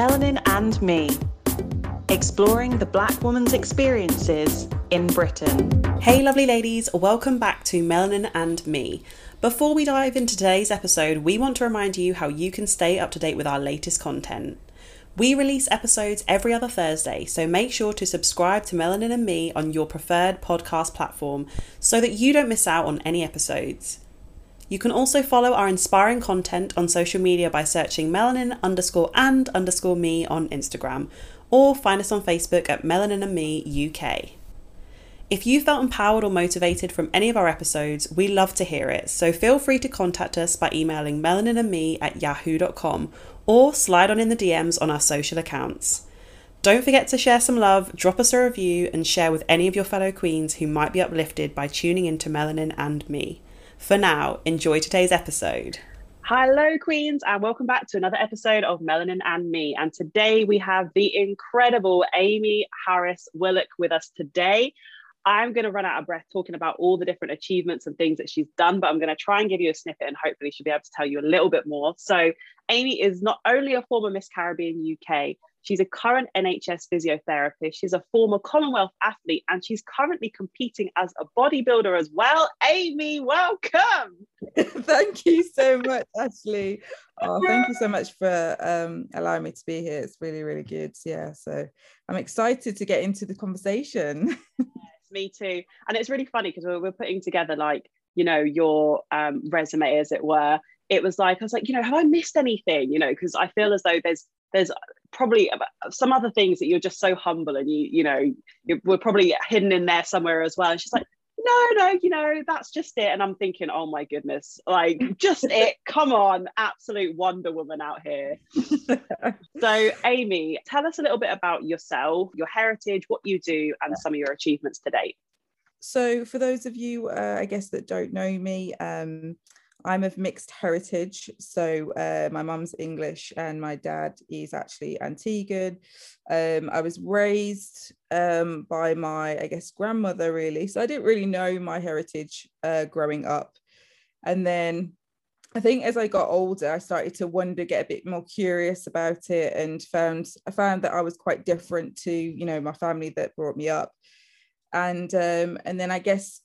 Melanin and Me, exploring the Black woman's experiences in Britain. Hey, lovely ladies, welcome back to Melanin and Me. Before we dive into today's episode, we want to remind you how you can stay up to date with our latest content. We release episodes every other Thursday, so make sure to subscribe to Melanin and Me on your preferred podcast platform so that you don't miss out on any episodes. You can also follow our inspiring content on social media by searching melanin underscore and underscore me on Instagram, or find us on Facebook at Melanin and Me UK. If you felt empowered or motivated from any of our episodes, we love to hear it, so feel free to contact us by emailing melaninandme at yahoo.com or slide on in the DMs on our social accounts. Don't forget to share some love, drop us a review, and share with any of your fellow queens who might be uplifted by tuning into Melanin and Me. For now, enjoy today's episode. Hello, Queens, and welcome back to another episode of Melanin and Me. And today we have the incredible Amy Harris Willock with us today. I'm going to run out of breath talking about all the different achievements and things that she's done, but I'm going to try and give you a snippet and hopefully she'll be able to tell you a little bit more. So, Amy is not only a former Miss Caribbean UK, She's a current NHS physiotherapist. She's a former Commonwealth athlete and she's currently competing as a bodybuilder as well. Amy, welcome. thank you so much, Ashley. Oh, thank you so much for um, allowing me to be here. It's really, really good. Yeah. So I'm excited to get into the conversation. yes, me too. And it's really funny because we're, we're putting together like, you know, your um, resume, as it were. It was like, I was like, you know, have I missed anything? You know, because I feel as though there's there's probably some other things that you're just so humble and you you know you we're probably hidden in there somewhere as well. And she's like no no you know that's just it. And i'm thinking oh my goodness like just it. Come on absolute wonder woman out here. So amy tell us a little bit about yourself your heritage what you do and some of your achievements to date. So for those of you uh, i guess that don't know me um, I'm of mixed heritage. So uh, my mum's English and my dad is actually Antiguan. Um, I was raised um, by my, I guess, grandmother, really. So I didn't really know my heritage uh, growing up. And then I think as I got older, I started to wonder, get a bit more curious about it, and found I found that I was quite different to, you know, my family that brought me up. And um, and then I guess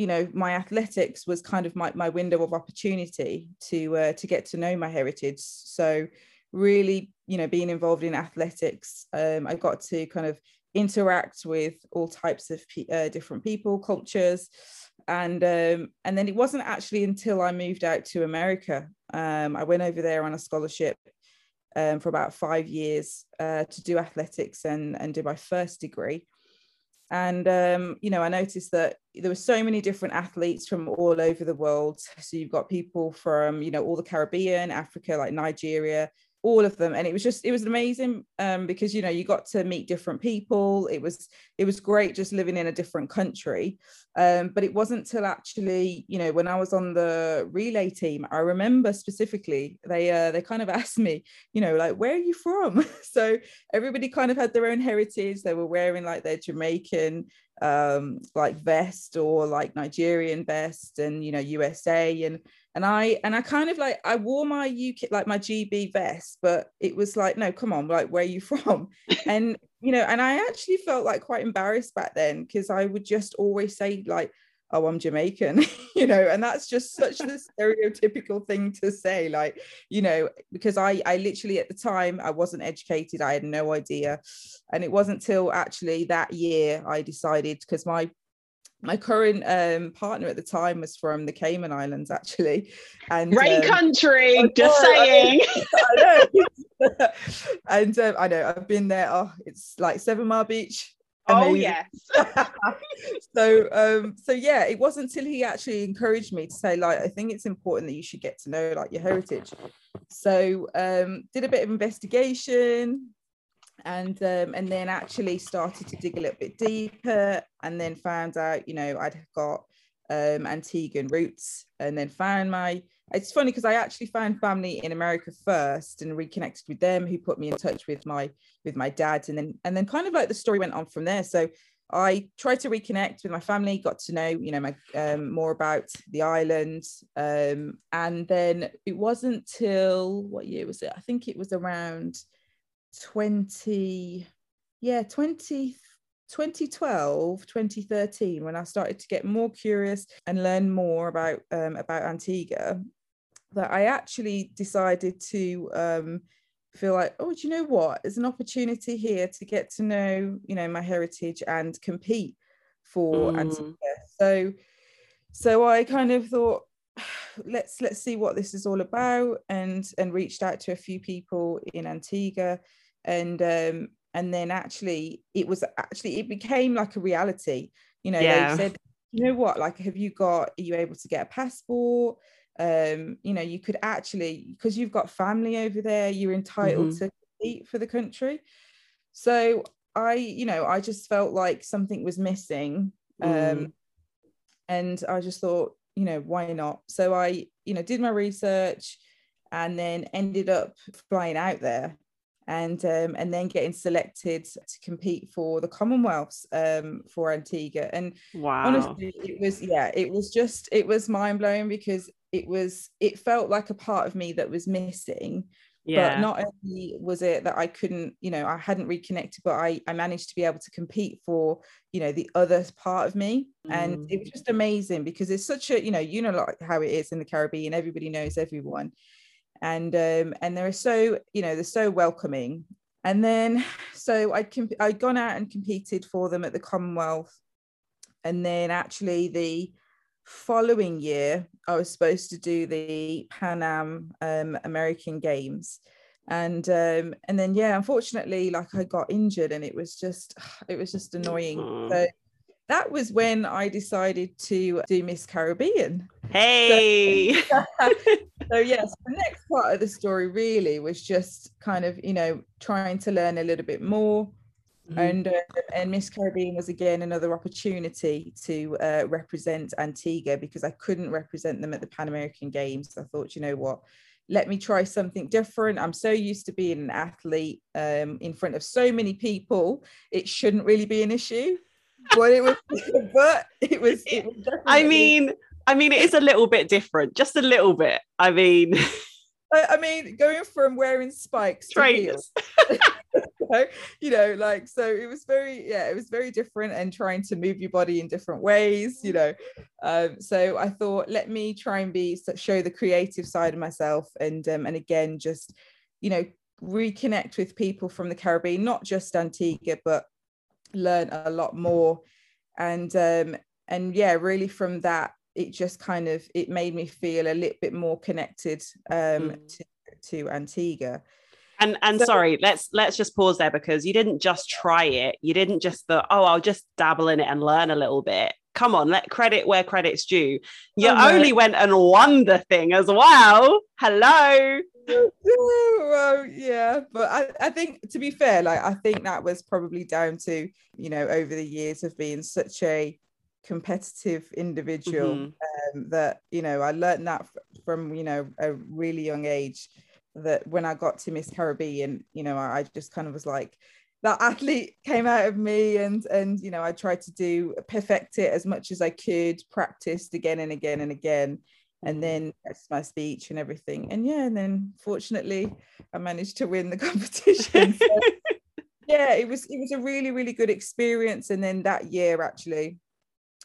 you know my athletics was kind of my, my window of opportunity to uh, to get to know my heritage. So really you know being involved in athletics um, i got to kind of interact with all types of uh, different people cultures. And um, and then it wasn't actually until i moved out to america um, i went over there on a scholarship um, for about five years uh, to do athletics and and do my first degree and um, you know i noticed that there were so many different athletes from all over the world. So you've got people from you know all the caribbean africa like nigeria all of them. And it was just it was amazing um, because you know you got to meet different people. It was it was great just living in a different country. Um, but it wasn't till actually you know when i was on the relay team i remember specifically they uh, they kind of asked me you know like where are you from? So everybody kind of had their own heritage. They were wearing like their jamaican um, like vest or like nigerian vest and you know usa and and I and I kind of like I wore my UK like my GB vest, but it was like, no, come on, like where are you from? and you know, and I actually felt like quite embarrassed back then because I would just always say like, oh, I'm Jamaican, you know, and that's just such a stereotypical thing to say, like, you know, because I I literally at the time I wasn't educated, I had no idea, and it wasn't till actually that year I decided because my my current um, partner at the time was from the Cayman Islands, actually. And rain um, country, just saying. I know. and um, I know I've been there. Oh, it's like Seven Mile Beach. Oh, Amazing. Oh yes. so um, so yeah, it wasn't until he actually encouraged me to say like I think it's important that you should get to know like your heritage. So um, did a bit of investigation, and um, and then actually started to dig a little bit deeper and then found out you know i'd got um, antiguan roots and then found my it's funny because i actually found family in america first and reconnected with them who put me in touch with my with my dad and then and then kind of like the story went on from there. So i tried to reconnect with my family got to know you know my um, more about the island um, and then it wasn't till what year was it? I think it was around 20 yeah 20 2012 2013 when i started to get more curious and learn more about um, about antigua that i actually decided to um, feel like oh do you know what there's an opportunity here to get to know you know my heritage and compete for mm. antigua so so i kind of thought let's let's see what this is all about and and reached out to a few people in antigua and um and then actually it was actually it became like a reality you know yeah. they said you know what like have you got are you able to get a passport um you know you could actually because you've got family over there you're entitled mm-hmm. to eat for the country so i you know i just felt like something was missing um mm. and i just thought you know why not so i you know did my research and then ended up flying out there and um, and then getting selected to compete for the Commonwealths um, for Antigua. And wow. honestly, it was yeah, it was just it was mind blowing because it was it felt like a part of me that was missing. Yeah. But not only was it that I couldn't, you know, I hadn't reconnected, but I, I managed to be able to compete for, you know, the other part of me. Mm. And it was just amazing because it's such a, you know, you know, like how it is in the Caribbean, everybody knows everyone and um, and they're so you know they're so welcoming. And then so I'd comp- I'd gone out and competed for them at the Commonwealth. And then actually the following year I was supposed to do the Pan Am um, American Games. And um, and then yeah unfortunately like I got injured and it was just it was just annoying. So that was when I decided to do Miss Caribbean. Hey. So, so, yes, the next part of the story really was just kind of, you know, trying to learn a little bit more. Mm-hmm. And uh, and Miss Caribbean was again another opportunity to uh, represent Antigua because I couldn't represent them at the Pan American Games. I thought, you know what, let me try something different. I'm so used to being an athlete um, in front of so many people, it shouldn't really be an issue but it was but it was it was I mean I mean it is a little bit different just a little bit. I mean I, mean going from wearing spikes Trainers. so, you know like so it was very yeah it was very different and trying to move your body in different ways you know. Um, so I thought let me try and be show the creative side of myself and um, and again just you know reconnect with people from the Caribbean not just Antigua but learn a lot more. And um and yeah really from that it just kind of it made me feel a little bit more connected um mm. to, to antigua. And and so, sorry let's let's just pause there because you didn't just try it. You didn't just the oh i'll just dabble in it and learn a little bit. Come on let credit where credit's due. You oh, only went and won the thing as well. Hello. Well, yeah, but I, I think to be fair, like I think that was probably down to you know over the years of being such a competitive individual mm-hmm. um, that you know I learned that from you know a really young age that when I got to Miss Caribbean, you know, I, I just kind of was like that athlete came out of me and and you know I tried to do perfect it as much as I could, practiced again and again and again and mm. then that's my speech and everything and yeah and then fortunately i managed to win the competition so, yeah it was it was a really really good experience and then that year actually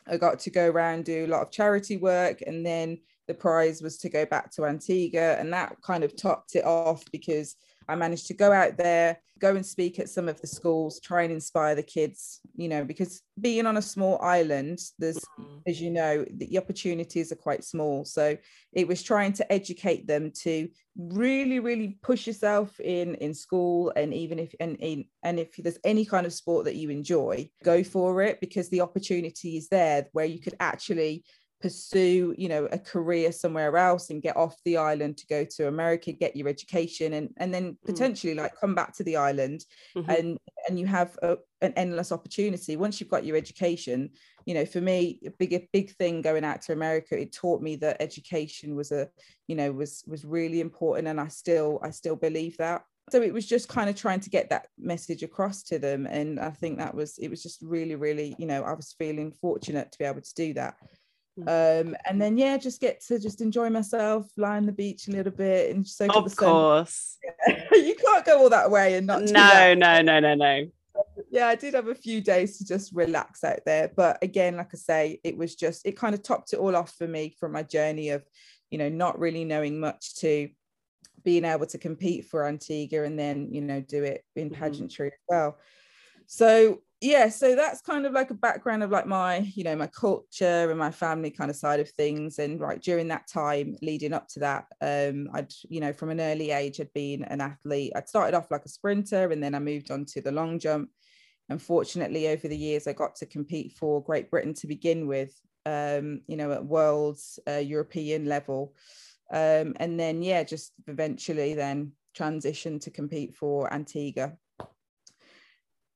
i got to go around do a lot of charity work and then the prize was to go back to antigua and that kind of topped it off because I managed to go out there, go and speak at some of the schools, try and inspire the kids, you know, because being on a small island, there's, mm-hmm. as you know, the opportunities are quite small. So it was trying to educate them to really, really push yourself in in school, and even if and in and if there's any kind of sport that you enjoy, go for it because the opportunity is there where you could actually pursue you know a career somewhere else and get off the island to go to america get your education and and then mm. potentially mm. like come back to the island mm-hmm. and and you have a, an endless opportunity once you've got your education you know for me a big a big thing going out to america it taught me that education was a you know was was really important and i still i still believe that so it was just kind of trying to get that message across to them and i think that was it was just really really you know i was feeling fortunate to be able to do that. Um, and then yeah, just get to just enjoy myself, lie on the beach a little bit, and soak of course. you can't go all that way and not. No, no, no, no, no. Yeah, I did have a few days to just relax out there, but again, like I say, it was just it kind of topped it all off for me from my journey of, you know, not really knowing much to being able to compete for Antigua and then you know do it in mm-hmm. pageantry mm-hmm. as well. So yeah so that's kind of like a background of like my you know my culture and my family kind of side of things and right during that time leading up to that um i'd you know from an early age had been an athlete. I'd started off like a sprinter and then i moved on to the long jump. Unfortunately over the years i got to compete for great britain to begin with um you know at world's uh, european level. Um and then yeah just eventually then transition to compete for antigua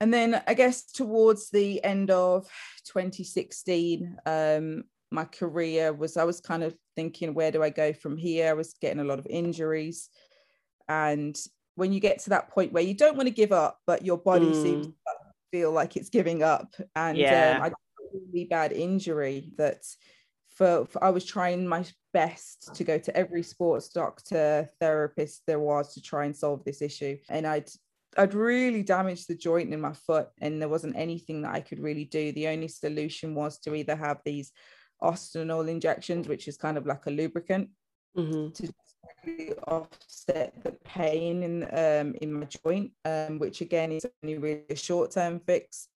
and then I guess towards the end of 2016, um, my career was I was kind of thinking, where do I go from here? I was getting a lot of injuries. And when you get to that point where you don't want to give up, but your body mm. seems to feel like it's giving up. And yeah. um, I got a really bad injury that for, for, I was trying my best to go to every sports doctor, therapist there was to try and solve this issue. And I'd I'd really damaged the joint in my foot, and there wasn't anything that I could really do. The only solution was to either have these Ostenil injections, which is kind of like a lubricant, mm-hmm. to really offset the pain in um, in my joint, um, which again is only really a short term fix.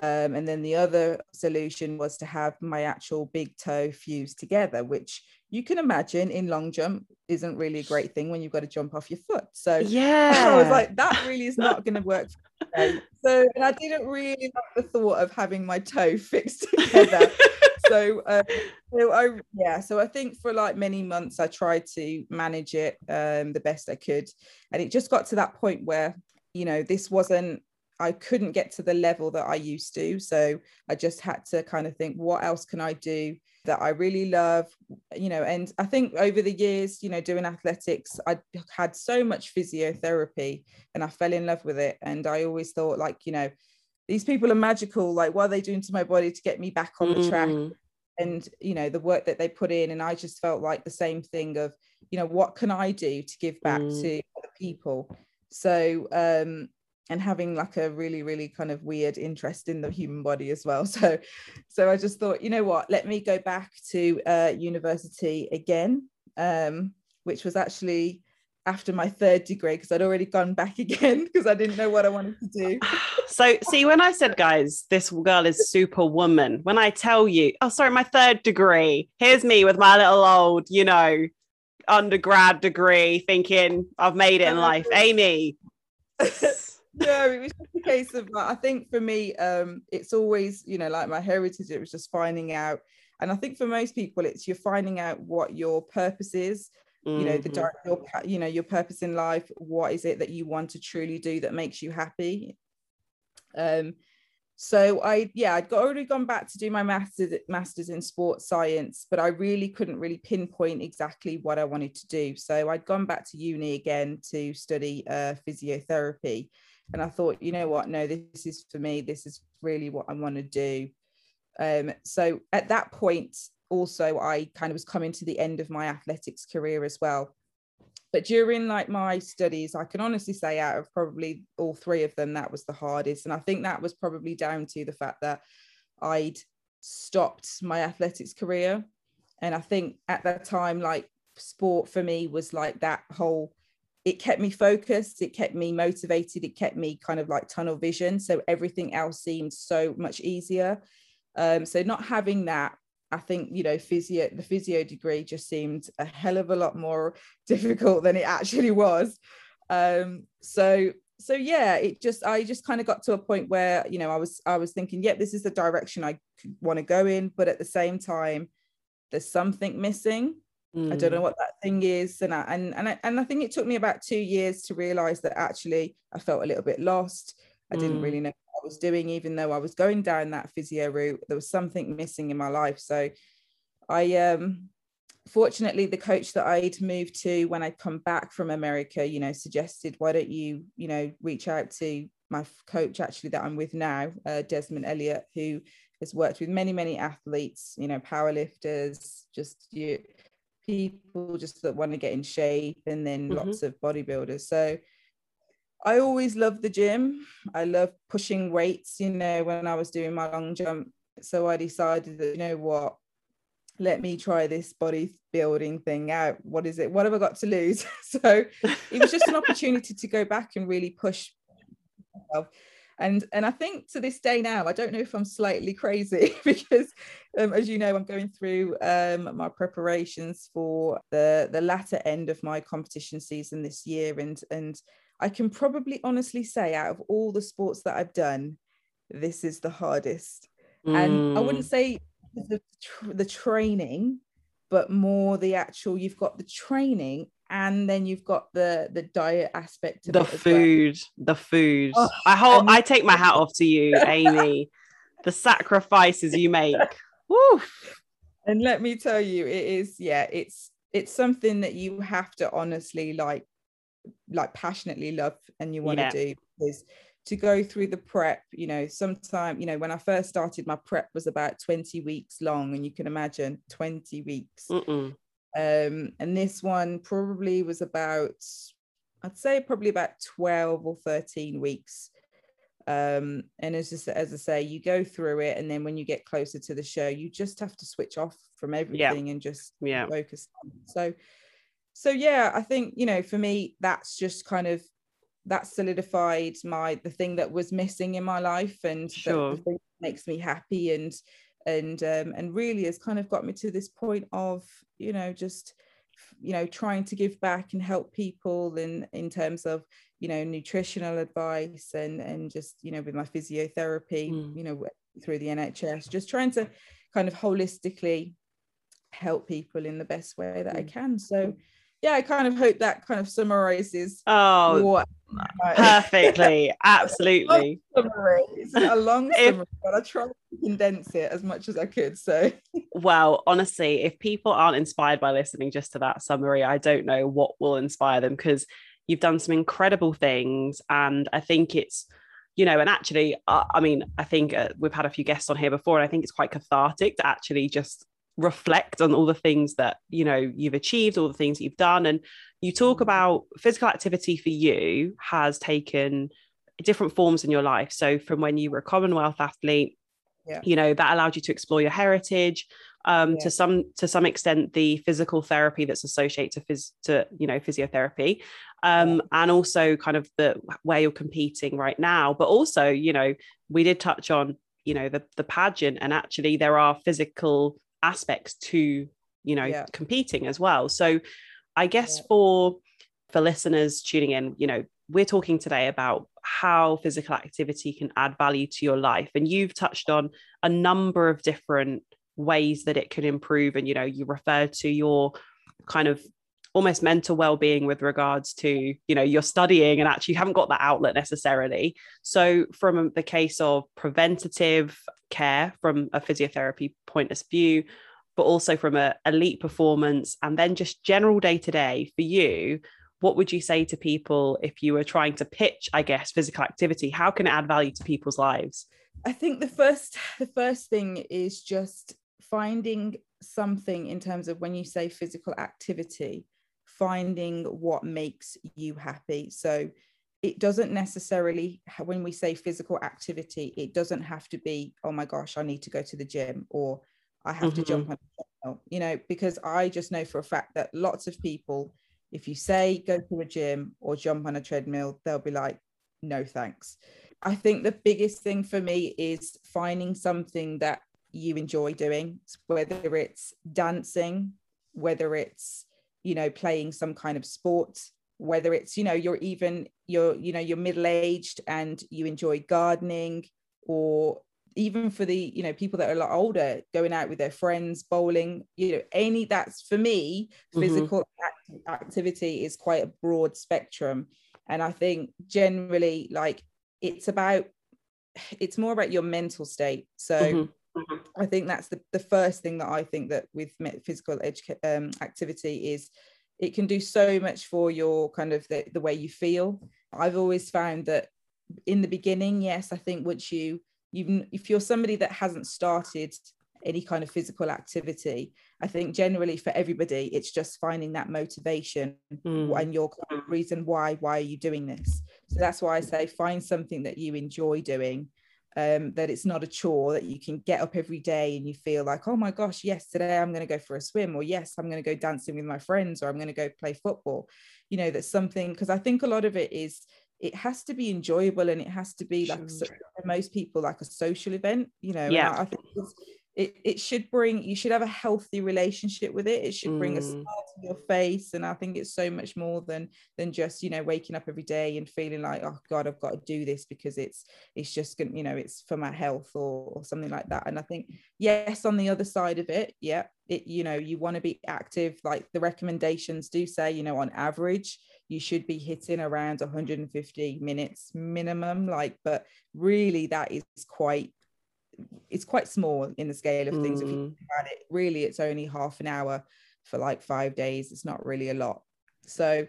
Um, and then the other solution was to have my actual big toe fused together, which you can imagine in long jump isn't really a great thing when you've got to jump off your foot. So yeah, I was like, that really is not going to work. So and I didn't really like the thought of having my toe fixed together. so, uh, so I yeah, so I think for like many months I tried to manage it um, the best I could, and it just got to that point where you know this wasn't I couldn't get to the level that I used to. So I just had to kind of think, what else can I do that I really love? You know, and I think over the years, you know, doing athletics, I had so much physiotherapy and I fell in love with it. And I always thought, like, you know, these people are magical. Like, what are they doing to my body to get me back on the track? Mm. And, you know, the work that they put in. And I just felt like the same thing of, you know, what can I do to give back mm. to other people? So, um, and having like a really really kind of weird interest in the human body as well so so i just thought you know what let me go back to uh, university again um, which was actually after my third degree because I'd already gone back again because I didn't know what I wanted to do. so, see, when I said, guys, this girl is superwoman, when I tell you, oh, sorry, my third degree, here's me with my little old, you know, undergrad degree thinking I've made it in life. Amy. No, it was just a case of like, I think for me, um, it's always, you know, like my heritage, it was just finding out. And I think for most people, it's you're finding out what your purpose is, mm-hmm. you know, the mm-hmm. your, you know, your purpose in life. What is it that you want to truly do that makes you happy? Um, so I, yeah, I'd got, already gone back to do my master's, master's in sports science, but I really couldn't really pinpoint exactly what I wanted to do. So I'd gone back to uni again to study uh, physiotherapy and I thought, you know what, no, this is for me. This is really what I want to do. Um, so at that point, also, I kind of was coming to the end of my athletics career as well. But during like my studies, I can honestly say out of probably all three of them, that was the hardest. And I think that was probably down to the fact that I'd stopped my athletics career. And I think at that time, like sport for me was like that whole it kept me focused it kept me motivated it kept me kind of like tunnel vision so everything else seemed so much easier. Um, so not having that i think you know physio the physio degree just seemed a hell of a lot more difficult than it actually was. Um, so so yeah it just i just kind of got to a point where you know i was i was thinking yep yeah, this is the direction i want to go in but at the same time there's something missing Mm. I don't know mm. what that thing is, and I, and and I, and I think it took me about two years to realize that actually I felt a little bit lost. I mm. didn't really mm. know what I was doing, even though I was going down that physio route. There was something missing in my life. So I um fortunately the coach that I'd moved to when I'd come back from America, you know, suggested why don't you, you know, reach out to my coach actually that I'm with now, uh, Desmond Elliott, who has worked with many many athletes you know powerlifters just you people just that want to get in shape and then mm-hmm. lots of bodybuilders so I always loved the gym. I love pushing weights, you know, when I was doing my long jump. So I decided that, you know what, let me try this bodybuilding thing out. What is it? What have I got to lose? so it was just an opportunity to go back and really push myself. And, and I think to this day now, I don't know if I'm slightly crazy because, um, as you know, I'm going through um, my preparations for the, the latter end of my competition season this year. And, and I can probably honestly say, out of all the sports that I've done, this is the hardest. Mm. And I wouldn't mm. say the, the training, but more the actual, you've got the training and then you've got the the diet aspect of the food well. the food oh, i hold and- i take my hat off to you amy the sacrifices you make Woo. and let me tell you it is yeah it's it's something that you have to honestly like like passionately love and you want to yeah. do is to go through the prep you know sometime you know when i first started my prep was about 20 weeks long and you can imagine 20 weeks Mm-mm. Um and this one probably was about i'd say probably about 12 or 13 weeks um and as just as i say you go through it and then when you get closer to the show you just have to switch off from everything yeah. and just yeah focus so so yeah i think you know for me that's just kind of that solidified my the thing that was missing in my life and sure. that makes me happy and and um, and really has kind of got me to this point of you know just you know trying to give back and help people in in terms of you know nutritional advice and and just you know with my physiotherapy mm. you know through the NHS just trying to kind of holistically help people in the best way that mm. I can so yeah, I kind of hope that kind of summarizes. Oh, what, perfectly, absolutely. summary. A long if, summary, but I tried to condense it as much as I could. So, well, honestly, if people aren't inspired by listening just to that summary, I don't know what will inspire them because you've done some incredible things, and I think it's you know, and actually, uh, I mean, I think uh, we've had a few guests on here before, and I think it's quite cathartic to actually just reflect on all the things that you know you've achieved all the things you've done and you talk mm. about physical activity for you has taken different forms in your life so from when you were a commonwealth athlete yeah. you know that allowed you to explore your heritage um, yeah. to some to some extent the physical therapy that's associated to phys to you know physiotherapy um, yeah. and also kind of the where you're competing right now but also you know we did touch on you know the the pageant and actually there are physical aspects to you know yeah. competing as well so i guess for for listeners tuning in you know we're talking today about how physical activity can add value to your life and you've touched on a number of different ways that it can improve and you know you refer to your kind of almost mental well-being with regards to you know you're studying and actually haven't got that outlet necessarily. So from the case of preventative care from a physiotherapy point of view but also from a elite performance and then just general day to day for you what would you say to people if you were trying to pitch i guess physical activity? How can it add value to people's lives? I think the first the first thing is just finding something in terms of when you say physical activity finding what makes you happy. So it doesn't necessarily, when we say physical activity, it doesn't have to be, oh my gosh, I need to go to the gym or I have mm-hmm. to jump mm-hmm. on a treadmill, you know, because I just know for a fact that lots of people, if you say go to a gym or jump on a treadmill, they'll be like, no thanks. I think the biggest thing for me is finding something that you enjoy doing, whether it's dancing, whether it's you know playing some kind of sport whether it's you know you're even you're you know you're middle aged and you enjoy gardening or even for the you know people that are a lot older going out with their friends bowling you know any that's for me mm-hmm. physical act- activity is quite a broad spectrum and i think generally like it's about it's more about your mental state so mm-hmm. I think that's the, the first thing that I think that with physical educa- um, activity is it can do so much for your kind of the, the way you feel. I've always found that in the beginning, yes, I think once you you if you're somebody that hasn't started any kind of physical activity i think generally for everybody it's just finding that motivation Mm. and your reason why why are you doing this so that's why i say find something that you enjoy doing um, that it's not a chore that you can get up every day and you feel like oh my gosh yes today i'm going to go for a swim or yes i'm going to go dancing with my friends or i'm going to go play football you know that's something because i think a lot of it is it has to be enjoyable and it has to be like so, for most people like a social event you know Yeah. I, I think it, it should bring you should have a healthy relationship with it it should bring a Mm. smile to your face and i think it's so much more than than just you know waking up every day and feeling like oh god i've got to do this because it's it's just gonna you know it's for my health or, or something like that and i think yes on the other side of it yeah it you know you want to be active like the recommendations do say you know on average you should be hitting around 150 minutes minimum like but really that is quite it's quite small in the scale of things if you Mm. think about it really it's only half an hour for like five days it's not really a lot so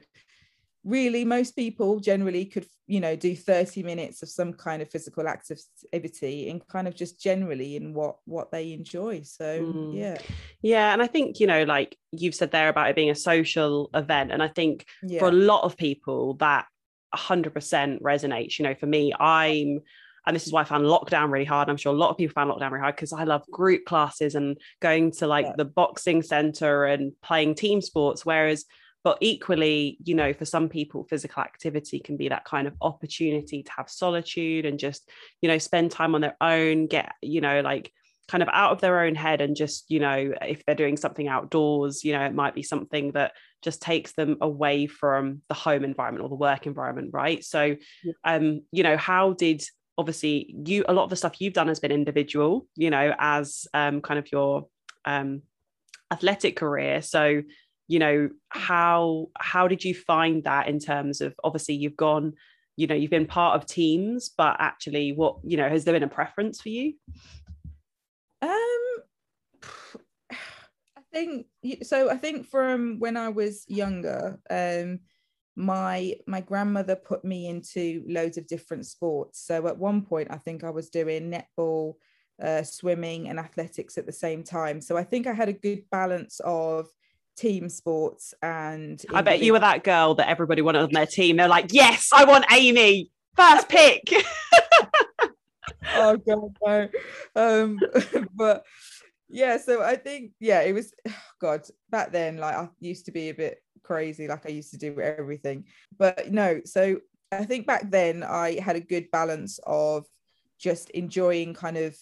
really most people generally could you know do 30 minutes of some kind of physical activity and kind of just generally in what what they enjoy so Mm. yeah Yeah, and I think you know, like you've said there about it being a social event, and I think yeah for a lot of people that 100% resonates. You know, for me, I'm, and this is why I found lockdown really hard. I'm sure a lot of people found lockdown really hard because I love group classes and going to like Yeah. the boxing center and playing team sports. Whereas, but equally, you know, for some people, physical activity can be that kind of opportunity to have solitude and just, you know, spend time on their own, get, you know, like kind of out of their own head and just, you know, if they're doing something outdoors, you know, it might be something that just takes them away from the home environment or the work environment, right? So, um, you know, how did obviously you a lot of the stuff you've done has been individual, you know, as um kind of your um athletic career. So, you know, how how did you find that in terms of obviously you've gone, you know, you've been part of teams, but actually what, you know, has there been a preference for you? Um, I think so. I think from when I was younger, um, my my grandmother put me into loads of different sports. So at one point, I think I was doing netball, uh, swimming, and athletics at the same time. So I think I had a good balance of team sports and. I bet you were that girl that everybody wanted on their team. They're like, yes, I want Amy, first pick. oh god no um but yeah so i think yeah it was god back then like i used to be a bit crazy like i used to do everything. But no so i think back then i had a good balance of just enjoying kind of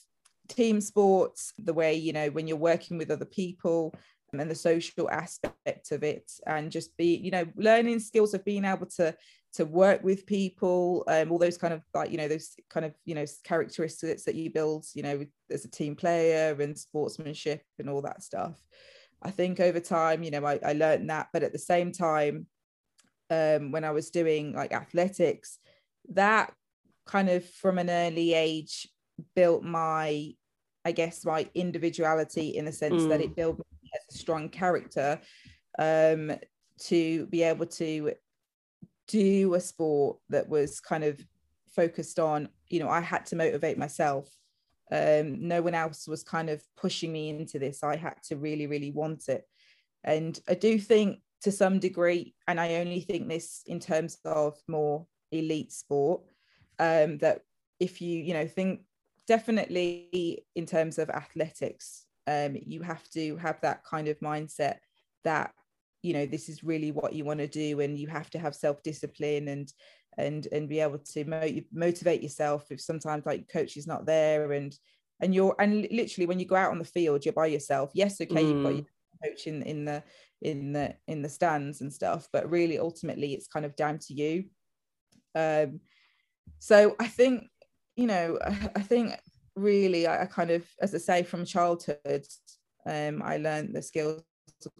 team sports the way you know when you're working with other people and the social aspect of it and just be you know learning skills of being able to to work with people um, all those kind of like you know those kind of you know characteristics that you build you know as a team player and sportsmanship and all that stuff i think over time you know i, I learned that but at the same time um, when i was doing like athletics that kind of from an early age built my i guess my individuality in the sense that Mm. it built me as a strong character um, to be able to do a sport that was kind of focused on you know i had to motivate myself um no one else was kind of pushing me into this. I had to really really want it. And i do think to some degree and i only think this in terms of more elite sport um that if you you know think definitely in terms of athletics um you have to have that kind of mindset that you know this is really what you want to do and you have to have self-discipline and and and be able to mo- motivate yourself if sometimes like coach is not there and and you're and literally when you go out on the field you're by yourself yes okay you've got Mm. your coach in in the in the in the stands and stuff but really ultimately it's kind of down to you um so i think you know i, I think really I, I kind of as i say from childhood um i learned the skills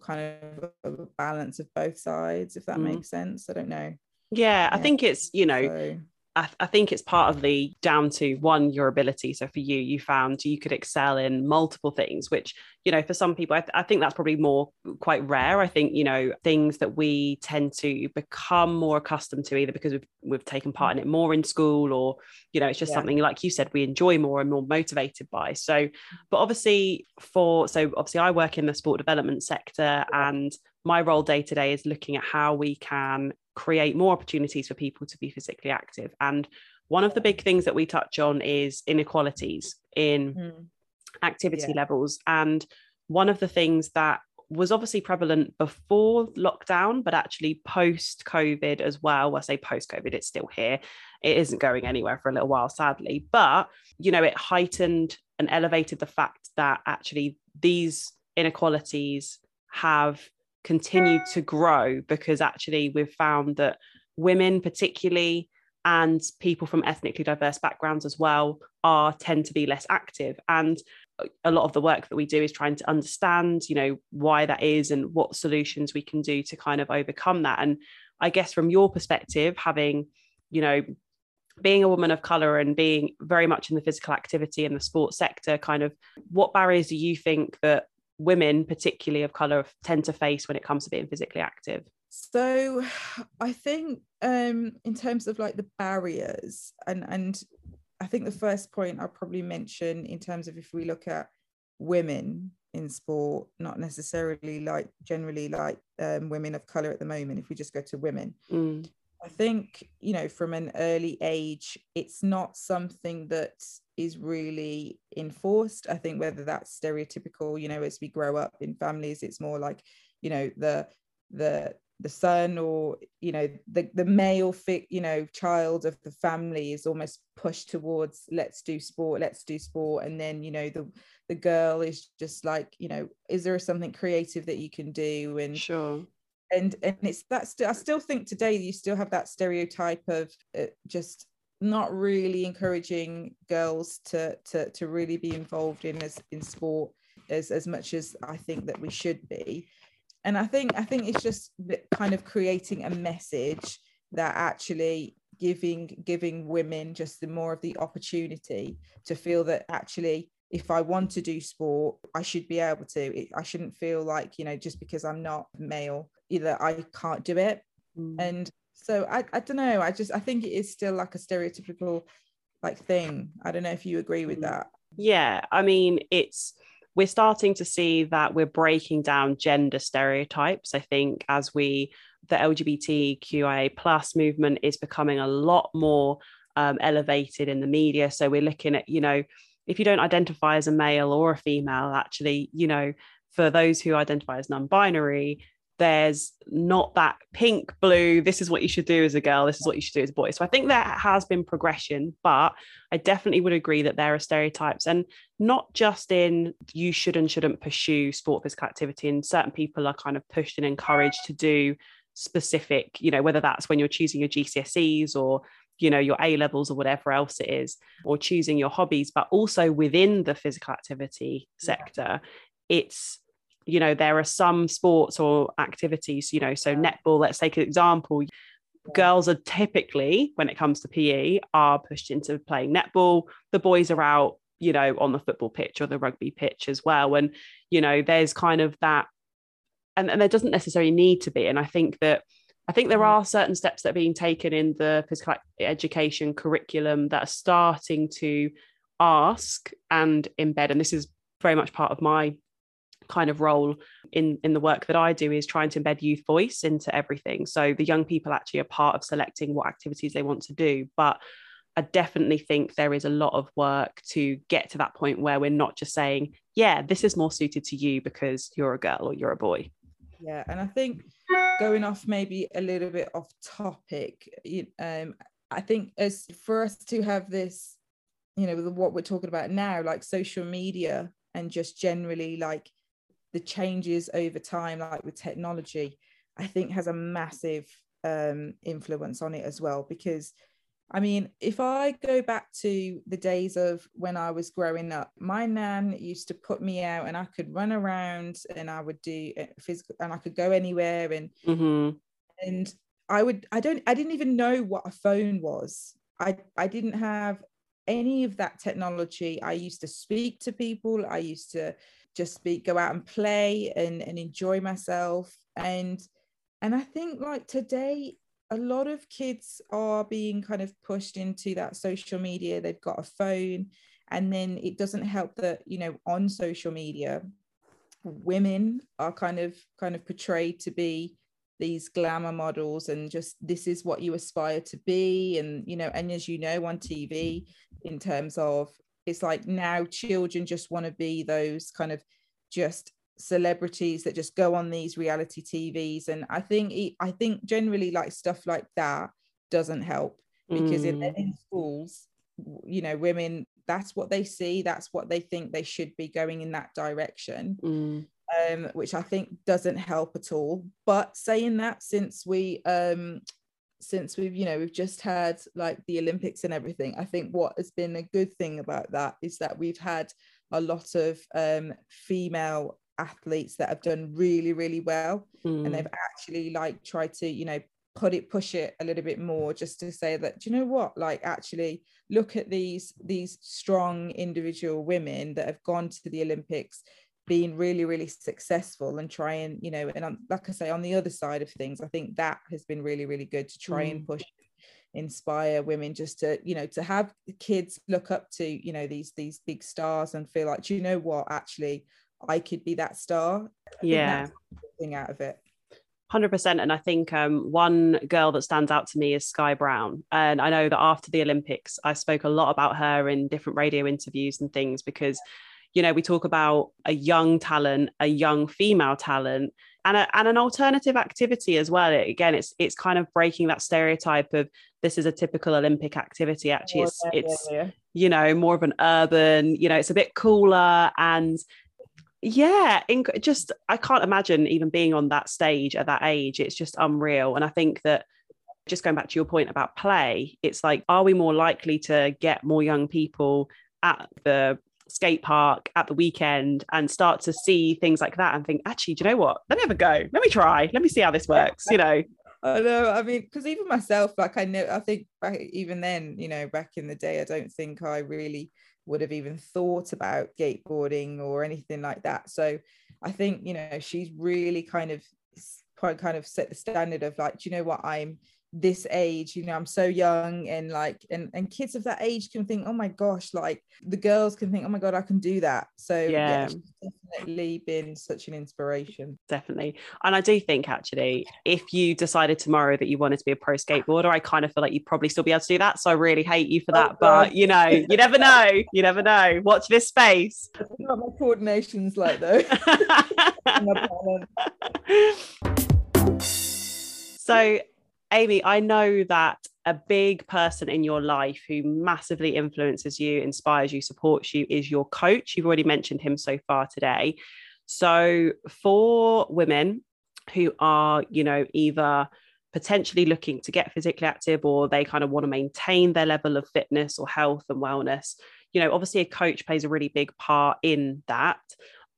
kind of a balance of both sides if that Mm. makes sense. I don't know. Yeah, I think it's, you know, so I, I, think it's part of the down to one your ability. So for you you found you could excel in multiple things which you know for some people I, th- I, think that's probably more quite rare. I think you know things that we tend to become more accustomed to either because we've, we've taken part in it more in school or you know it's just yeah. something like you said we enjoy more and more motivated by. So but obviously for so obviously i work in the sport development sector and my role day to day is looking at how we can create more opportunities for people to be physically active. And one of the big things that we touch on is inequalities in mm. activity yeah. levels. And one of the things that was obviously prevalent before lockdown, but actually post COVID as well. I say post COVID, it's still here. It isn't going anywhere for a little while, sadly. But, you know, it heightened and elevated the fact that actually these inequalities have continue to grow because actually we've found that women particularly and people from ethnically diverse backgrounds as well are tend to be less active. And a lot of the work that we do is trying to understand you know why that is and what solutions we can do to kind of overcome that. And i guess from your perspective having you know being a woman of color and being very much in the physical activity and the sports sector kind of what barriers do you think that women, particularly of colour, tend to face when it comes to being physically active? So I think um, in terms of like the barriers and and I think the first point I'll probably mention in terms of if we look at women in sport, not necessarily like generally like um, women of color at the moment, if we just go to women. Mm. I think, you know, from an early age, it's not something that is really enforced. I think whether that's stereotypical, you know, as we grow up in families, it's more like, you know, the the the son or you know the the male fit you know child of the family is almost pushed towards let's do sport let's do sport. And then you know the the girl is just like you know is there something creative that you can do? And sure. and and it's that st- I still think today you still have that stereotype of uh, just not really encouraging girls to to to really be involved in as in sport as as much as I think that we should be and I think I think it's just kind of creating a message that actually giving giving women just the more of the opportunity to feel that actually if I want to do sport, I should be able to. It, I shouldn't feel like, you know, just because I'm not male, either I can't do it. Mm. And so I, I don't know. I just I think it is still like a stereotypical like thing. I don't know if you agree with mm. that. Yeah, I mean it's we're starting to see that we're breaking down gender stereotypes. I think as we the LGBTQIA plus movement is becoming a lot more um, elevated in the media. So we're looking at you know if you don't identify as a male or a female, actually, you know, for those who identify as non-binary, there's not that pink blue this is what you should do as a girl this is what you should do as a boy. So i think there has been progression but i definitely would agree that there are stereotypes and not just in you should and shouldn't pursue sport physical activity. And certain people are kind of pushed and encouraged to do specific you know whether that's when you're choosing your gcse's or you know your a levels or whatever else it is or choosing your hobbies. But also within the physical activity sector it's you know there are some sports or activities you know so netball let's take an example. Girls are typically when it comes to pe are pushed into playing netball. The boys are out you know on the football pitch or the rugby pitch as well. And you know there's kind of that and, and there doesn't necessarily need to be. And i think that i think there mm. are certain steps that are being taken in the physical education curriculum that are starting to ask and embed. And this is very much part of my kind of role in in the work that I do is trying to embed youth voice into everything. So the young people actually are part of selecting what activities they want to do, but I definitely think there is a lot of work to get to that point where we're not just saying, yeah, this is more suited to you because you're a girl or you're a boy. Yeah, and I think going off maybe a little bit off topic, um, I think as for us to have this, you know, what we're talking about now, like social media and just generally like the changes over time, like with technology, I think has a massive um, influence on it as well. Because, I mean, if I go back to the days of when I was growing up, my nan used to put me out and I could run around and I would do uh, physical and I could go anywhere and mm-hmm. and I would I don't I didn't even know what a phone was. I I didn't have any of that technology. I used to speak to people. I used to just be go out and play and, and enjoy myself. And and I think like today, a lot of kids are being kind of pushed into that social media. They've got a phone, and then it doesn't help that you know on social media, women are kind of kind of portrayed to be these glamour models and just this is what you aspire to be and you know and as you know on tv in terms of it's like now children just want to be those kind of just celebrities that just go on these reality tvs and i think i think generally like stuff like that doesn't help because mm. in, in schools you know women that's what they see that's what they think they should be going in that direction mm um, which I think doesn't help at all. But saying that, since we um, since we've you know we've just had like the Olympics and everything, I think what has been a good thing about that is that we've had a lot of um, female athletes that have done really really well, mm. and they've actually like tried to you know put it push it a little bit more just to say that do you know what like actually look at these these strong individual women that have gone to the olympics being really really successful and try and you know and I'm, like i say on the other side of things i think that has been really really good to try mm. and push inspire women just to you know to have kids look up to you know these these big stars and feel like do you know what? Actually i could be that star. Yeah. thing out of it. 100% and i think um, one girl that stands out to me is sky brown and i know that after the olympics i spoke a lot about her in different radio interviews and things because you know we talk about a young talent a young female talent and, a, and an alternative activity as well. Again it's it's kind of breaking that stereotype of this is a typical olympic activity. Actually it's yeah, it's yeah, yeah. you know more of an urban you know it's a bit cooler and yeah in, just i can't imagine even being on that stage at that age. It's just unreal. And i think that just going back to your point about play it's like are we more likely to get more young people at the skate park at the weekend and start to see things like that and think, actually, do you know what? Let me have a go. Let me try. Let me see how this works. You know. I know. I mean, because even myself, like I know, I think back, even then, you know, back in the day, I don't think I really would have even thought about skateboarding or anything like that. So I think, you know, she's really kind of kind of set the standard of like, do you know what? I'm this age you know i'm so young and like and and kids of that age can think oh my gosh like the girls can think oh my god i can do that. So yeah, yeah. definitely been such an inspiration. Definitely. And i do think actually if you decided tomorrow that you wanted to be a pro skateboarder i kind of feel like you'd probably still be able to do that. So i really hate you for oh that oh, but you know you never know you never know. Watch this space. My coordination's like though. So Amy, I know that a big person in your life who massively influences you, inspires you, supports you is your coach. You've already mentioned him so far today. So, for women who are, you know, either potentially looking to get physically active or they kind of want to maintain their level of fitness or health and wellness, you know, obviously a coach plays a really big part in that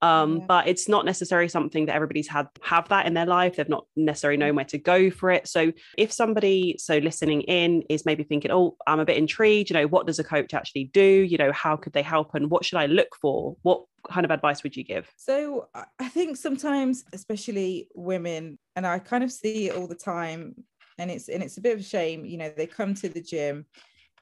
um, yeah. but it's not necessarily something that everybody's had have that in their life. They've not necessarily known where to go for it. So if somebody so listening in is maybe thinking oh i'm a bit intrigued you know what does a coach actually do? You know how could they help? And what should i look for? What kind of advice would you give? So i think sometimes especially women and i kind of see it all the time and it's and it's a bit of a shame you know they come to the gym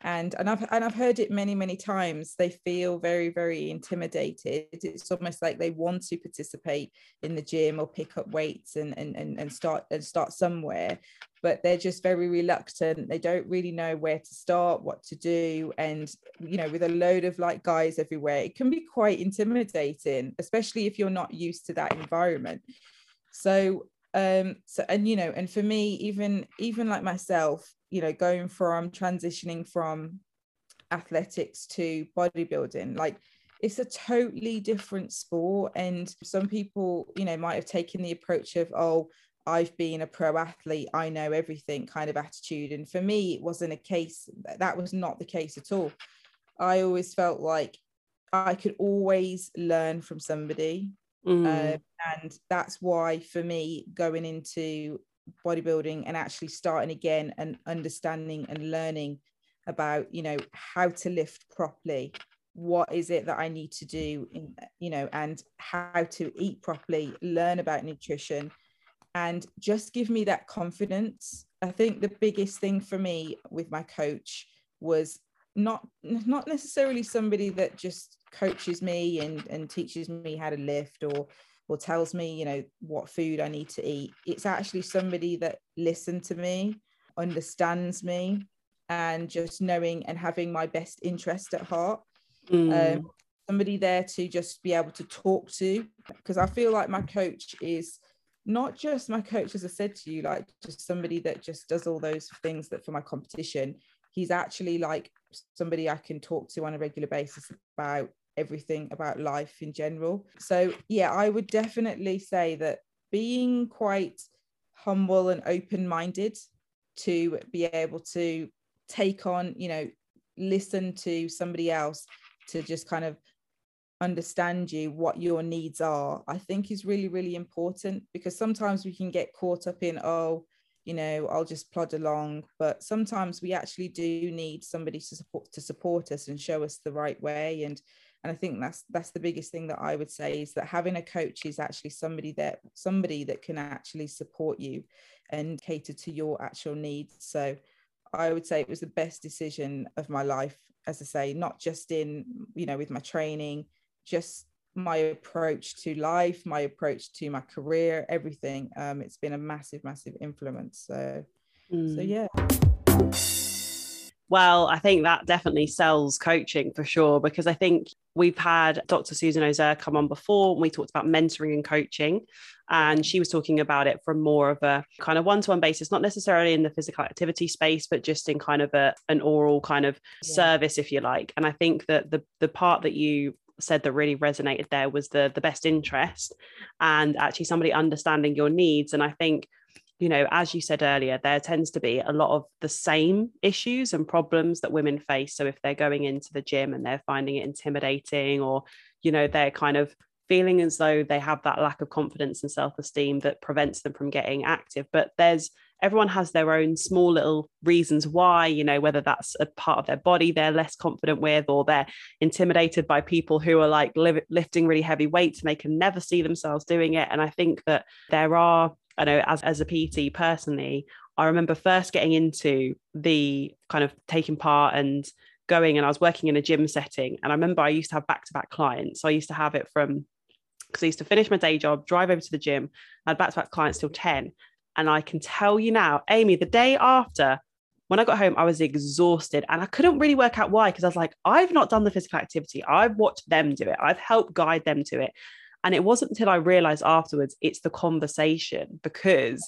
and and I've and I've heard it many many times they feel very very intimidated. It's almost like they want to participate in the gym or pick up weights and and and, and start and start somewhere but they're just very reluctant. They don't really know where to start what to do and you know with a load of like guys everywhere it can be quite intimidating especially if you're not used to that environment. So um so and you know and for me even even like myself you know going from transitioning from athletics to bodybuilding like it's a totally different sport and some people you know might have taken the approach of oh I've been a pro athlete, I know everything kind of attitude. And for me, it wasn't a case, that was not the case at all. I always felt like I could always learn from somebody. Mm. Uh, and that's why, for me, going into bodybuilding and actually starting again and understanding and learning about you know how to lift properly what is it that i need to do in, you know and how to eat properly learn about nutrition and just give me that confidence i think the biggest thing for me with my coach was not not necessarily somebody that just coaches me and and teaches me how to lift or or tells me you know what food i need to eat. It's actually somebody that listened to me understands me and just knowing and having my best interest at heart. Mm. um, somebody there to just be able to talk to because i feel like my coach is not just my coach as i said to you like just somebody that just does all those things that for my competition he's actually like somebody i can talk to on a regular basis about everything about life in general. So yeah i would definitely say that being quite humble and open minded to be able to take on you know listen to somebody else to just kind of understand you what your needs are i think is really really important because sometimes we can get caught up in oh you know i'll just plod along. But sometimes we actually do need somebody to support to support us and show us the right way. And and i think that's that's the biggest thing that i would say is that having a coach is actually somebody that somebody that can actually support you and cater to your actual needs. So i would say it was the best decision of my life as i say not just in you know with my training just my approach to life, my approach to my career, everything. Um, it's been a massive, massive influence. So, mm. so yeah. Well, I think that definitely sells coaching for sure, because I think we've had Dr. Susan Ozer come on before and we talked about mentoring and coaching. And she was talking about it from more of a kind of one to one basis, not necessarily in the physical activity space, but just in kind of a, an oral kind of yeah. service, if you like. And I think that the, the part that you said that really resonated there was the the best interest and actually somebody understanding your needs. And i think you know as you said earlier there tends to be a lot of the same issues and problems that women face. So if they're going into the gym and they're finding it intimidating or you know they're kind of feeling as though they have that lack of confidence and self-esteem that prevents them from getting active. But there's everyone has their own small little reasons why, you know, whether that's a part of their body they're less confident with, or they're intimidated by people who are like li- lifting really heavy weights and they can never see themselves doing it. And I think that there are, I know, as, as a PT personally, I remember first getting into the kind of taking part and going and I was working in a gym setting. And I remember I used to have back to back clients. So I used to have it from because I used to finish my day job, drive over to the gym, I had back to back clients till 10. And I can tell you now, Amy, the day after, when I got home, I was exhausted and I couldn't really work out why because I was like, I've not done the physical activity. I've watched them do it, I've helped guide them to it. And it wasn't until I realized afterwards it's the conversation because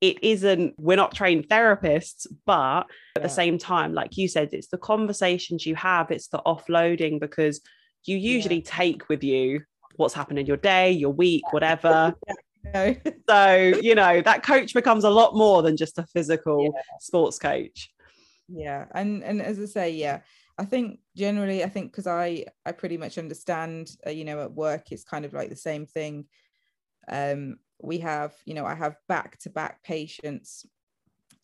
it isn't, we're not trained therapists, but at yeah. the same time, like you said, it's the conversations you have, it's the offloading because you usually yeah. take with you what's happened in your day, your week, whatever. know. so, you know, that coach becomes a lot more than just a physical yeah. sports coach. Yeah. And and as I say, yeah, I think generally, I think because I I pretty much understand, uh, you know, at work it's kind of like the same thing. Um, we have, you know, I have back to back patients,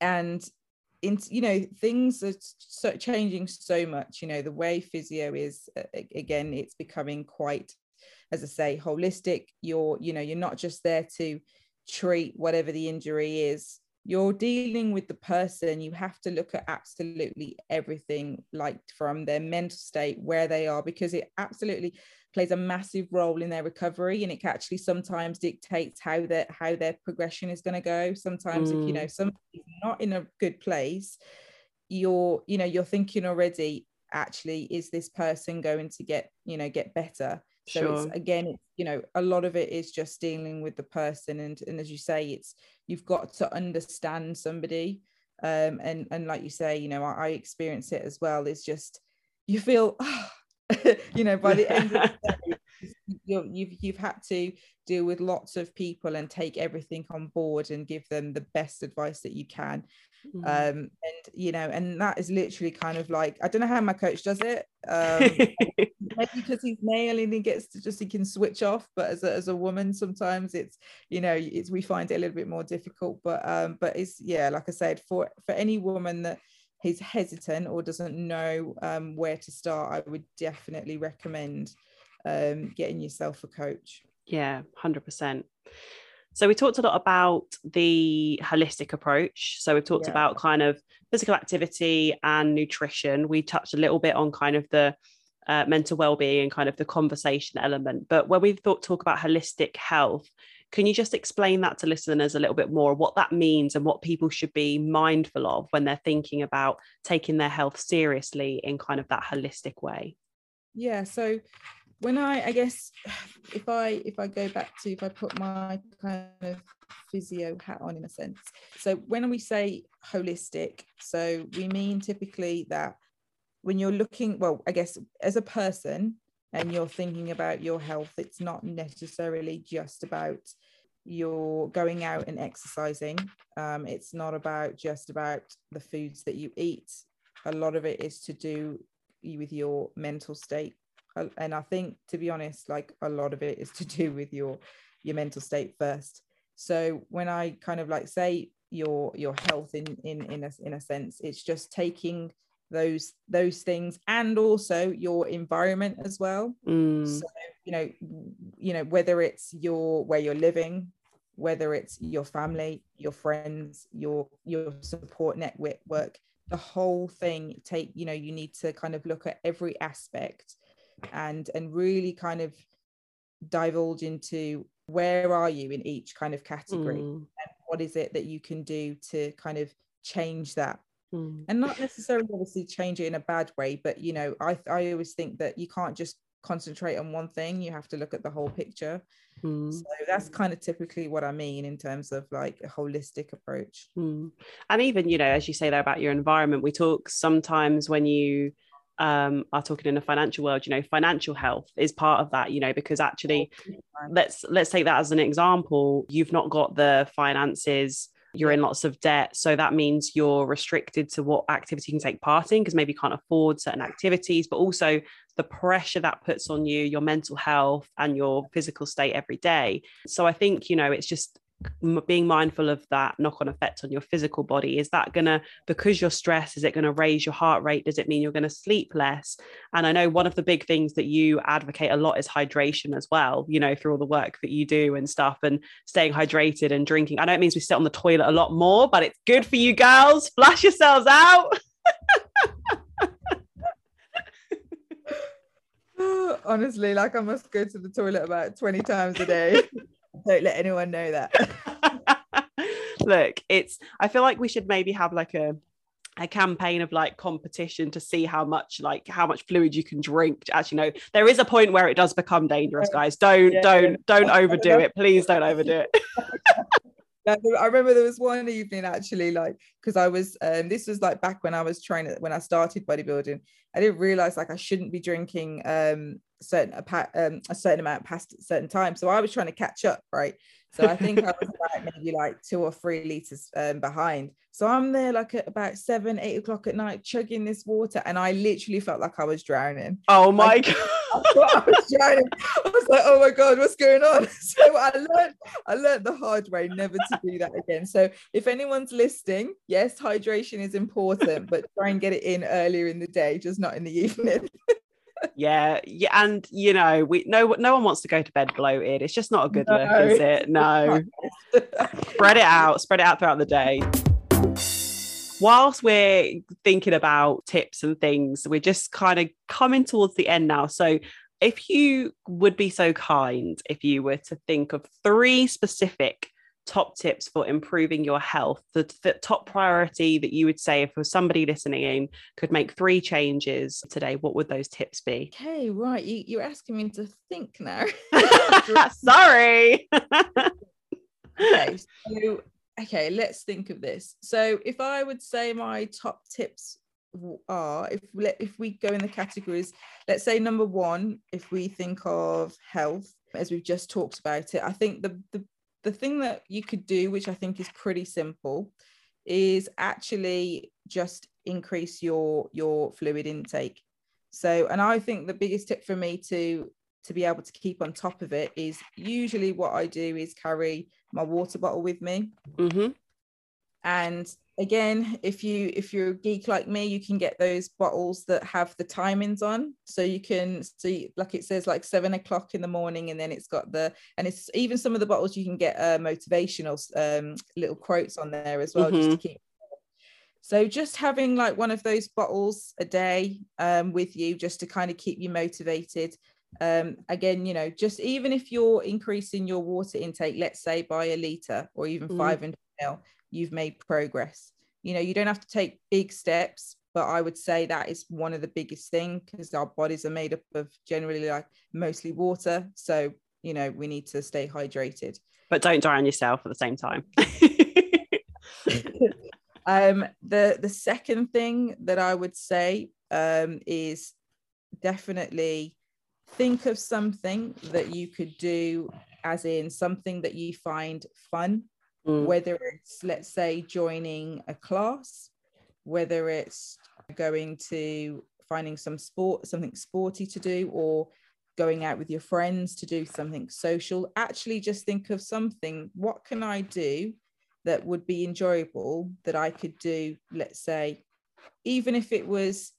and in you know things are so changing so much. You know, the way physio is uh, again, it's becoming quite as I say, holistic. You're, you know, you're not just there to treat whatever the injury is. You're dealing with the person. You have to look at absolutely everything, like from their mental state, where they are, because it absolutely plays a massive role in their recovery and it actually sometimes dictates how their how their progression is going to go sometimes mm. if you know mm. somebody's not in a good place you're you know you're thinking already actually is this person going to get you know get better so sure. it's again it's you know a lot of it is just dealing with the person and and as you say it's you've got to understand somebody um and and like you say you know i, I experience it as well it's just you feel you know by the end of the day you you've you've had to deal with lots of people and take everything on board and give them the best advice that you can mm. um and you know and that is literally kind of like i don't know how my coach does it um maybe because he's male and he gets to just he can switch off but as a, as a woman sometimes it's you know it's we find it a little bit more difficult but um but it's yeah like i said for for any woman that is hesitant or doesn't know um, where to start, I would definitely recommend um, getting yourself a coach. Yeah, 100%. So we talked a lot about the holistic approach. So we've talked yeah. about kind of physical activity and nutrition. We touched a little bit on kind of the uh, mental well-being and kind of the conversation element. But when we thought talk about holistic health, can you just explain that to listeners a little bit more, what that means and what people should be mindful of when they're thinking about taking their health seriously in kind of that holistic way? Yeah. So when I, I guess, if I if I go back to if I put my kind of physio hat on in a sense. So when we say holistic, so we mean typically that when you're looking, well, I guess as a person, and you're thinking about your health, it's not necessarily just about your going out and exercising. Um, it's not about just about the foods that you eat. A lot of it is to do with your mental state. And I think, to be honest, like a lot of it is to do with your your mental state first. So when I kind of like say your your health in in in a, in a sense, it's just taking those those things and also your environment as well mm. so you know you know whether it's your where you're living whether it's your family your friends your your support network the whole thing take you know you need to kind of look at every aspect and and really kind of divulge into where are you in each kind of category mm. and what is it that you can do to kind of change that mm. and not necessarily obviously change it in a bad way but you know i i always think that you can't just concentrate on one thing you have to look at the whole picture mm. so that's kind of typically what i mean in terms of like a holistic approach mm. and even you know as you say there about your environment we talk sometimes when you um, are talking in the financial world you know financial health is part of that you know because actually let's let's take that as an example you've not got the finances you're in lots of debt. So that means you're restricted to what activity you can take part in because maybe you can't afford certain activities, but also the pressure that puts on you, your mental health and your physical state every day. So I think, you know, it's just being mindful of that knock-on effect on your physical body is that gonna because you're stressed is it going to raise your heart rate? Does it mean you're going to sleep less? And i know one of the big things that you advocate a lot is hydration as well you know through all the work that you do and stuff and staying hydrated and drinking. I know it means we sit on the toilet a lot more but it's good for you girls. Flush yourselves out. Honestly like i must go to the toilet about 20 times a day don't let anyone know that. Look, it's I feel like we should maybe have like a a campaign of like competition to see how much like how much fluid you can drink actually no there is a point where it does become dangerous guys don't yeah, don't don't overdo it please don't overdo it I remember there was one evening actually, like because I was um this was like back when I was trying to when I started bodybuilding. I didn't realize like I shouldn't be drinking um certain a, um, a certain amount past a certain time. So I was trying to catch up, right? So I think I was like maybe like two or three liters um, behind. So I'm there like at about seven, eight o'clock at night, chugging this water, and I literally felt like I was drowning. Oh my like, god! I was drowning. I was like, oh my god, what's going on? So I learned, I learned the hard way never to do that again. So if anyone's listening, yes, hydration is important, but try and get it in earlier in the day, just not in the evening yeah yeah and you know we no no one wants to go to bed bloated. It's just not a good no. look is it? No. spread it out spread it out throughout the day. Whilst we're thinking about tips and things we're just kind of coming towards the end now. So if you would be so kind if you were to think of three specific top tips for improving your health. The, the, top priority that you would say if somebody listening in could make three changes today what would those tips be? Okay right you, you're asking me to think now. Sorry. Okay so okay let's think of this. So if i would say my top tips are if we if we go in the categories let's say number one if we think of health as we've just talked about it i think the the the thing that you could do, which I think is pretty simple, is actually just increase your your fluid intake. So, and I think the biggest tip for me to to be able to keep on top of it is usually what I do is carry my water bottle with me. Mm-hmm. And again if you if you're a geek like me you can get those bottles that have the timings on so you can see like it says like seven o'clock in the morning and then it's got the and it's even some of the bottles you can get uh, motivational um, little quotes on there as well mm-hmm. just to mm-hmm. keep so just having like one of those bottles a day um, with you just to kind of keep you motivated um, again you know just even if you're increasing your water intake let's say by a liter or even mm. 500 ml you've made progress. You know, you don't have to take big steps, but I would say that is one of the biggest thing because our bodies are made up of generally like mostly water. So, you know, we need to stay hydrated. But don't die on yourself at the same time. um, the the second thing that I would say um, is definitely think of something that you could do as in something that you find fun mm. whether it's, let's say, joining a class, whether it's going to finding some sport, something sporty to do, or going out with your friends to do something social. Actually, just think of something. What can I do that would be enjoyable that I could do, let's say, even if it was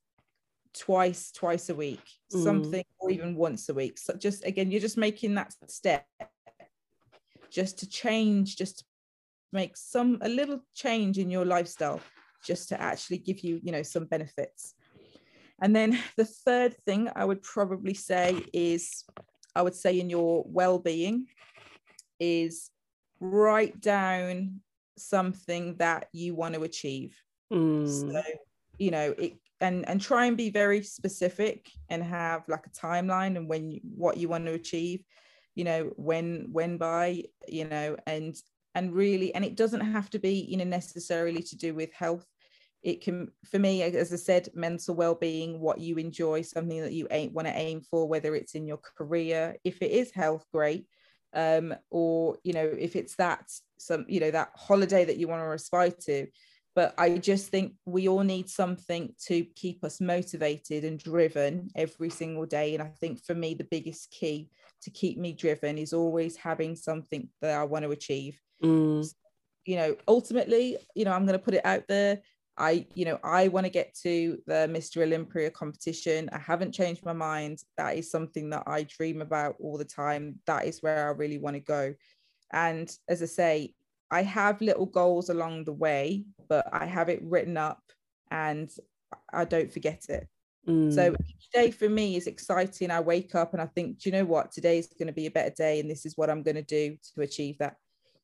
twice twice a week mm. something or even once a week so just again you're just making that step just to change just make some a little change in your lifestyle just to actually give you you know some benefits and then the third thing i would probably say is i would say in your well-being is write down something that you want to achieve mm. so you know it and and try and be very specific and have like a timeline and when you, what you want to achieve you know when when by you know and and really and it doesn't have to be you know necessarily to do with health. It can for me as i said mental well-being what you enjoy something that you want to aim for whether it's in your career if it is health great um or you know if it's that some you know that holiday that you want to aspire to. But i just think we all need something to keep us motivated and driven every single day. And i think for me the biggest key to keep me driven is always having something that i want to achieve Mm. You know, ultimately, you know, I'm going to put it out there. I, you know, I want to get to the Mr. Olympia competition. I haven't changed my mind. That is something that I dream about all the time. That is where I really want to go. And as I say, I have little goals along the way, but I have it written up and I don't forget it. Mm. So each day for me is exciting. I wake up and I think, do you know what? Today is going to be a better day, and this is what I'm going to do to achieve that.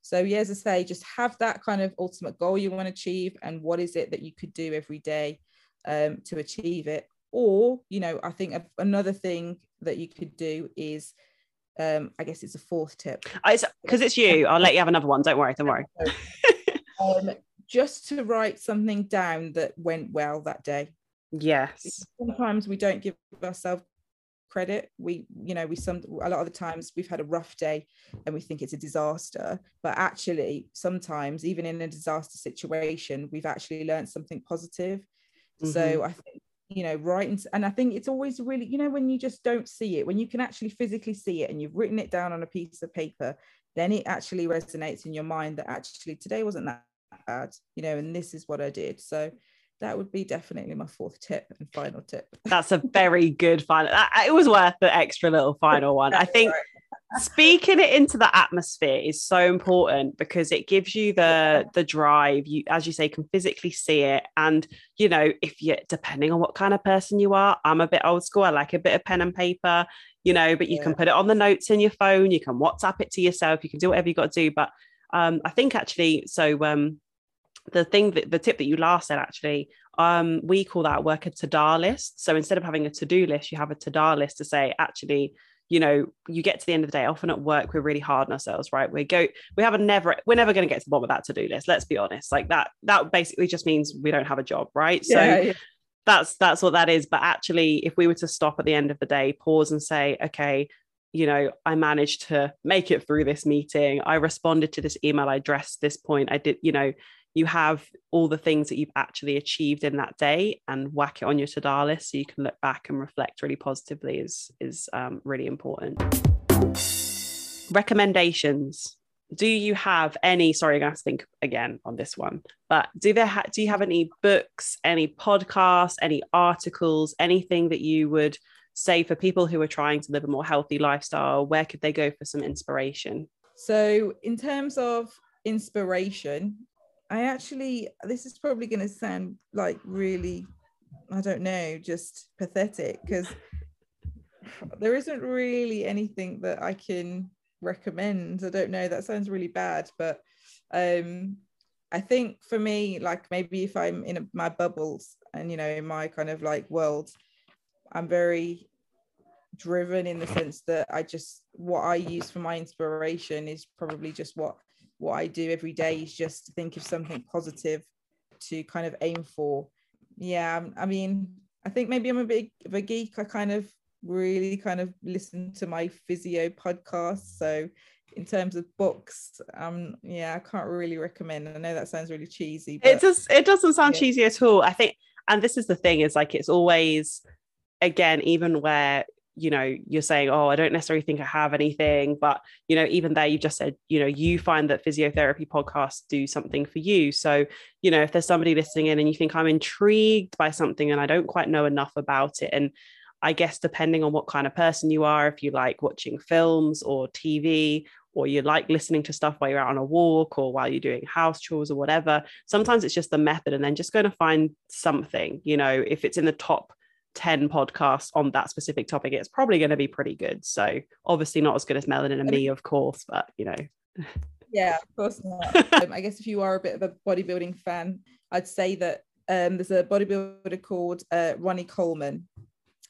So, yeah, as I say, just have that kind of ultimate goal you want to achieve, and what is it that you could do every day um, to achieve it. Or, you know, I think another thing that you could do is, um, I guess it's a fourth tip. Because it's, you, I'll let you have another one. Don't worry, don't worry. um, just to write something down that went well that day. Yes. Sometimes we don't give ourselves credit. We you know we some a lot of the times we've had a rough day and we think it's a disaster but actually sometimes even in a disaster situation we've actually learned something positive. Mm-hmm. so i think you know writing and i think it's always really you know when you just don't see it when you can actually physically see it and you've written it down on a piece of paper then it actually resonates in your mind that actually today wasn't that bad you know and this is what i did. So that would be definitely my fourth tip and final tip. That's a very good final. It was worth the extra little final one. I think speaking it into the atmosphere is so important because it gives you the the drive. You, as you say, can physically see it, and you know if you depending on what kind of person you are. I'm a bit old school. I like a bit of pen and paper, you know, but you yeah. can put it on the notes in your phone. You can WhatsApp it to yourself. You can do whatever you got to do. But um, I think actually, so um, the thing that the tip that you last said actually um we call that work a to-do list so instead of having a to-do list you have a to-do list to say actually you know you get to the end of the day often at work we're really hard on ourselves right we go we have a never we're never going to get to the bottom of that to-do list let's be honest like that that basically just means we don't have a job right yeah, so yeah. that's that's what that is but actually if we were to stop at the end of the day pause and say okay you know, I managed to make it through this meeting. I responded to this email. I addressed this point. I did, you know, you have all the things that you've actually achieved in that day and whack it on your to-do list so you can look back and reflect really positively is is um, really important. Recommendations. Do you have any sorry i'm going to think again on this one but do there ha- do you have any books any podcasts any articles anything that you would say for people who are trying to live a more healthy lifestyle where could they go for some inspiration? So in terms of inspiration i actually this is probably going to sound like really i don't know just pathetic because there isn't really anything that i can recommend. I don't know that sounds really bad but um i think for me like maybe if i'm in a, my bubbles and you know in my kind of like world i'm very driven in the sense that i just what i use for my inspiration is probably just what what i do every day is just to think of something positive to kind of aim for yeah i mean i think maybe i'm a bit of a geek i kind of really kind of listen to my physio podcast. So in terms of books, um, yeah, I can't really recommend. I know that sounds really cheesy. But, it does. It doesn't sound yeah. cheesy at all. I think, and this is the thing: is like it's always, again, even where you know you're saying, oh, I don't necessarily think I have anything, but you know, even there, you just said, you know, you find that physiotherapy podcasts do something for you. So you know, if there's somebody listening in and you think I'm intrigued by something and I don't quite know enough about it, and I guess depending on what kind of person you are, if you like watching films or TV, or you like listening to stuff while you're out on a walk or while you're doing house chores or whatever, sometimes it's just the method and then just going to find something, you know, if it's in the top 10 podcasts on that specific topic, it's probably going to be pretty good. So obviously not as good as Melanin and me, of course, but you know. yeah, of course not. um, I guess if you are a bit of a bodybuilding fan, I'd say that um, there's a bodybuilder called uh, Ronnie Coleman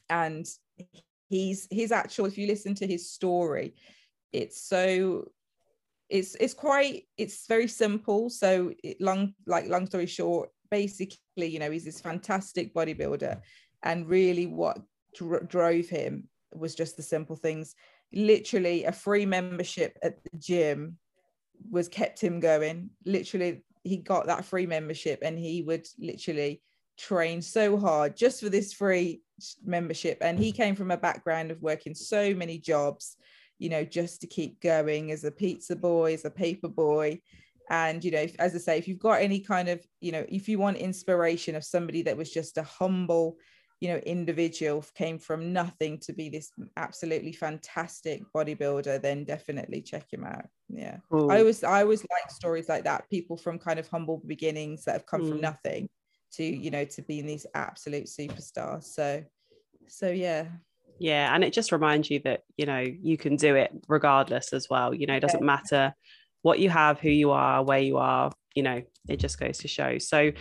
and he's his actual if you listen to his story it's so it's it's quite it's very simple so it, long like long story short basically you know he's this fantastic bodybuilder and really what dr- drove him was just the simple things. Literally a free membership at the gym was kept him going. Literally he got that free membership and he would literally train so hard just for this free membership. And he came from a background of working so many jobs you know just to keep going as a pizza boy as a paper boy. And you know as i say if you've got any kind of you know if you want inspiration of somebody that was just a humble you know individual came from nothing to be this absolutely fantastic bodybuilder then definitely check him out. Yeah. Ooh. i always i always like stories like that people from kind of humble beginnings that have come mm. from nothing to you know to being these absolute superstars. So so yeah. Yeah and it just reminds you that you know you can do it regardless as well. You know it doesn't matter what you have who you are where you are you know it just goes to show. So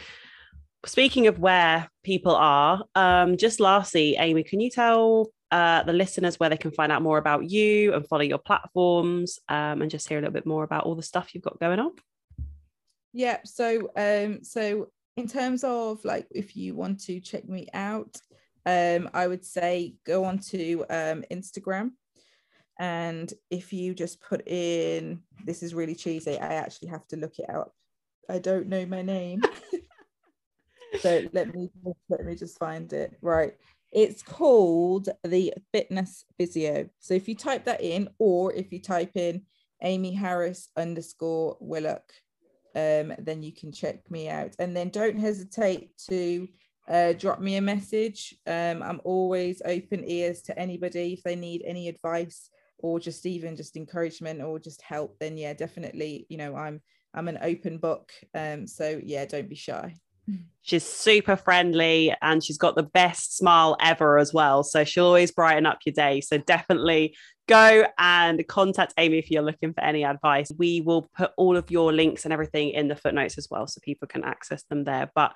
speaking of where people are um just lastly amy can you tell uh, the listeners where they can find out more about you and follow your platforms um, and just hear a little bit more about all the stuff you've got going on? Yeah so um so in terms of like if you want to check me out um i would say go on to um instagram. And if you just put in this is really cheesy i actually have to look it up. I don't know my name so let me let me just find it right it's called the fitness physio so if you type that in or if you type in amy harris underscore willock um, then you can check me out. And then don't hesitate to uh, drop me a message. Um, I'm always open ears to anybody if they need any advice or just even just encouragement or just help. Then yeah, definitely. You know, I'm I'm an open book. Um, so yeah, don't be shy. She's super friendly and she's got the best smile ever as well. So she'll always brighten up your day. So definitely go and contact Amy if you're looking for any advice. We will put all of your links and everything in the footnotes as well so people can access them there. But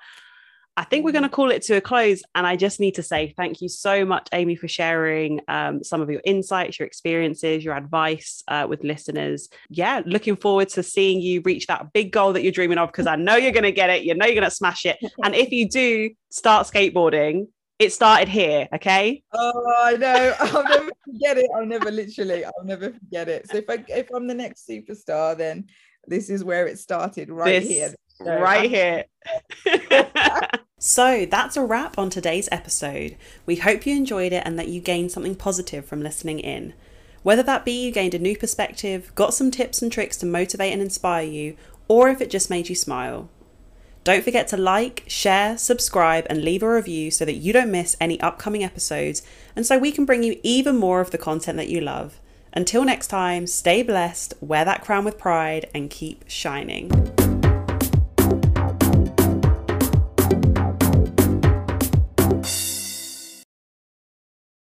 I think we're going to call it to a close. And I just need to say thank you so much, Amy, for sharing um, some of your insights, your experiences, your advice uh, with listeners. Yeah, looking forward to seeing you reach that big goal that you're dreaming of because I know you're going to get it. You know you're going to smash it. And if you do start skateboarding, it started here, okay? Oh, I know. I'll never forget it. I'll never literally, I'll never forget it. So if I if I'm the next superstar, then this is where it started, right this, here. So right here. so that's a wrap on today's episode. We hope you enjoyed it and that you gained something positive from listening in. Whether that be you gained a new perspective, got some tips and tricks to motivate and inspire you, or if it just made you smile. Don't forget to like, share, subscribe, and leave a review so that you don't miss any upcoming episodes and so we can bring you even more of the content that you love. Until next time, stay blessed, wear that crown with pride, and keep shining.